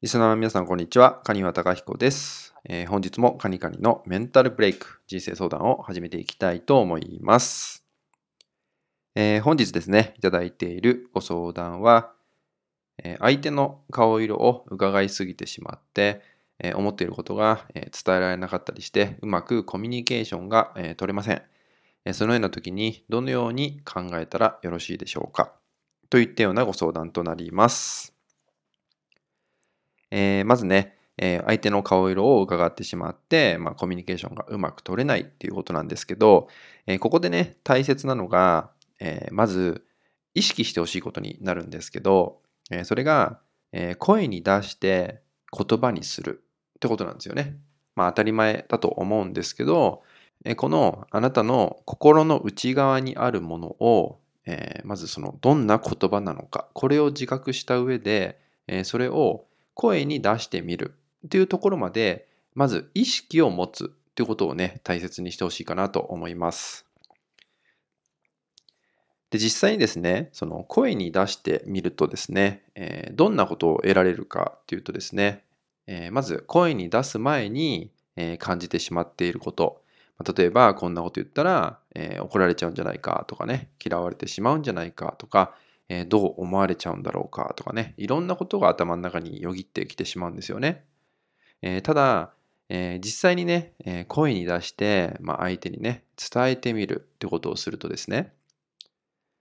リスナーの皆さん、こんにちは。カニワタカヒコです、えー、本日もカニカニのメンタルブレイク、人生相談を始めていきたいと思います。えー、本日ですね、いただいているご相談は、えー、相手の顔色を伺いすぎてしまって、え思っていることが、え伝えられなかったりして、うまくコミュニケーションが、え取れません。えそのような時にどのように考えたらよろしいでしょうかといったようなご相談となります。えー、まずね、えー、相手の顔色を伺ってしまって、まあ、コミュニケーションがうまく取れないっていうことなんですけど、えー、ここでね、大切なのが、えまず意識してほしいことになるんですけど、えそれが、え声に出して言葉にするってことなんですよね。まあ当たり前だと思うんですけど、えこのあなたの心の内側にあるものを、えまずそのどんな言葉なのか、これを自覚した上で、えそれを声に出してみるっていうところまで、まず意識を持つっていうことをね、大切にしてほしいかなと思います。で、実際にですね、その声に出してみるとですね、えー、どんなことを得られるかっていうとですね、えー、まず声に出す前に、えー、感じてしまっていること、例えばこんなこと言ったら、え怒られちゃうんじゃないかとかね、嫌われてしまうんじゃないかとか、えどう思われちゃうんだろうかとかね、いろんなことが頭の中によぎってきてしまうんですよね。えただ、え実際にね、え声に出して、まあ、相手にね、伝えてみるってことをするとですね、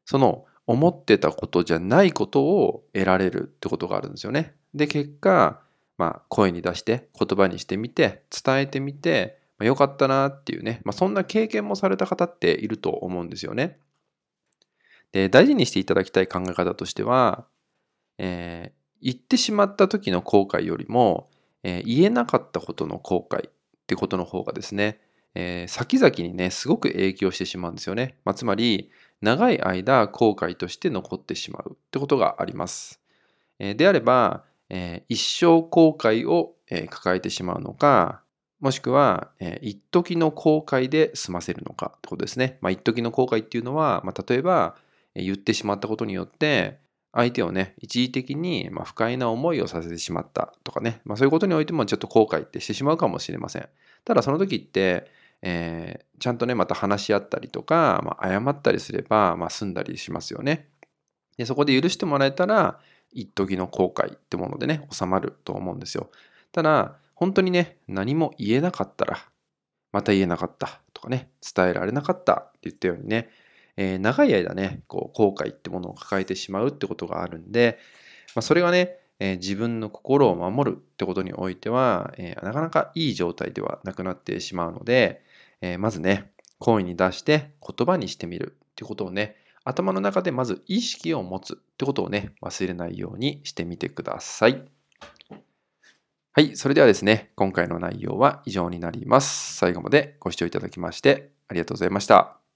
その思ってたことじゃないことを得られるってことがあるんですよね。で、結果、まあ、声に出して言葉にしてみて、伝えてみて、まあ、よかったなっていうね、まあ、そんな経験もされた方っていると思うんですよね。で、大事にしていただきたい考え方としては、えー、言ってしまった時の後悔よりも、えー、言えなかったことの後悔ってことの方がですね、えー、先々にね、すごく影響してしまうんですよね。まあ、つまり、長い間後悔として残ってしまうってことがあります。えー、であれば、えー、一生後悔を、えー、抱えてしまうのか、もしくは、えー、一時の後悔で済ませるのかってことですね。まあ、一時の後悔っていうのは、まあ、例えば、言ってしまったことによって、相手をね、一時的に不快な思いをさせてしまったとかね、まあ、そういうことにおいてもちょっと後悔ってしてしまうかもしれません。ただその時って、えー、ちゃんとね、また話し合ったりとか、まあ、謝ったりすれば、まあ、済んだりしますよね。でそこで許してもらえたら、一時の後悔ってものでね、収まると思うんですよ。ただ、本当にね、何も言えなかったら、また言えなかったとかね、伝えられなかったって言ったようにね、え、長い間ね、こう後悔ってものを抱えてしまうってことがあるんで、まあ、それがね、え、自分の心を守るってことにおいては、え、なかなかいい状態ではなくなってしまうので、えまずね、声に出して言葉にしてみるってことをね、頭の中でまず意識を持つってことをね、忘れないようにしてみてください。はい、それではですね、今回の内容は以上になります。最後までご視聴いただきましてありがとうございました。